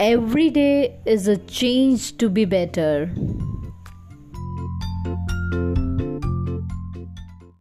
every day is a change to be better.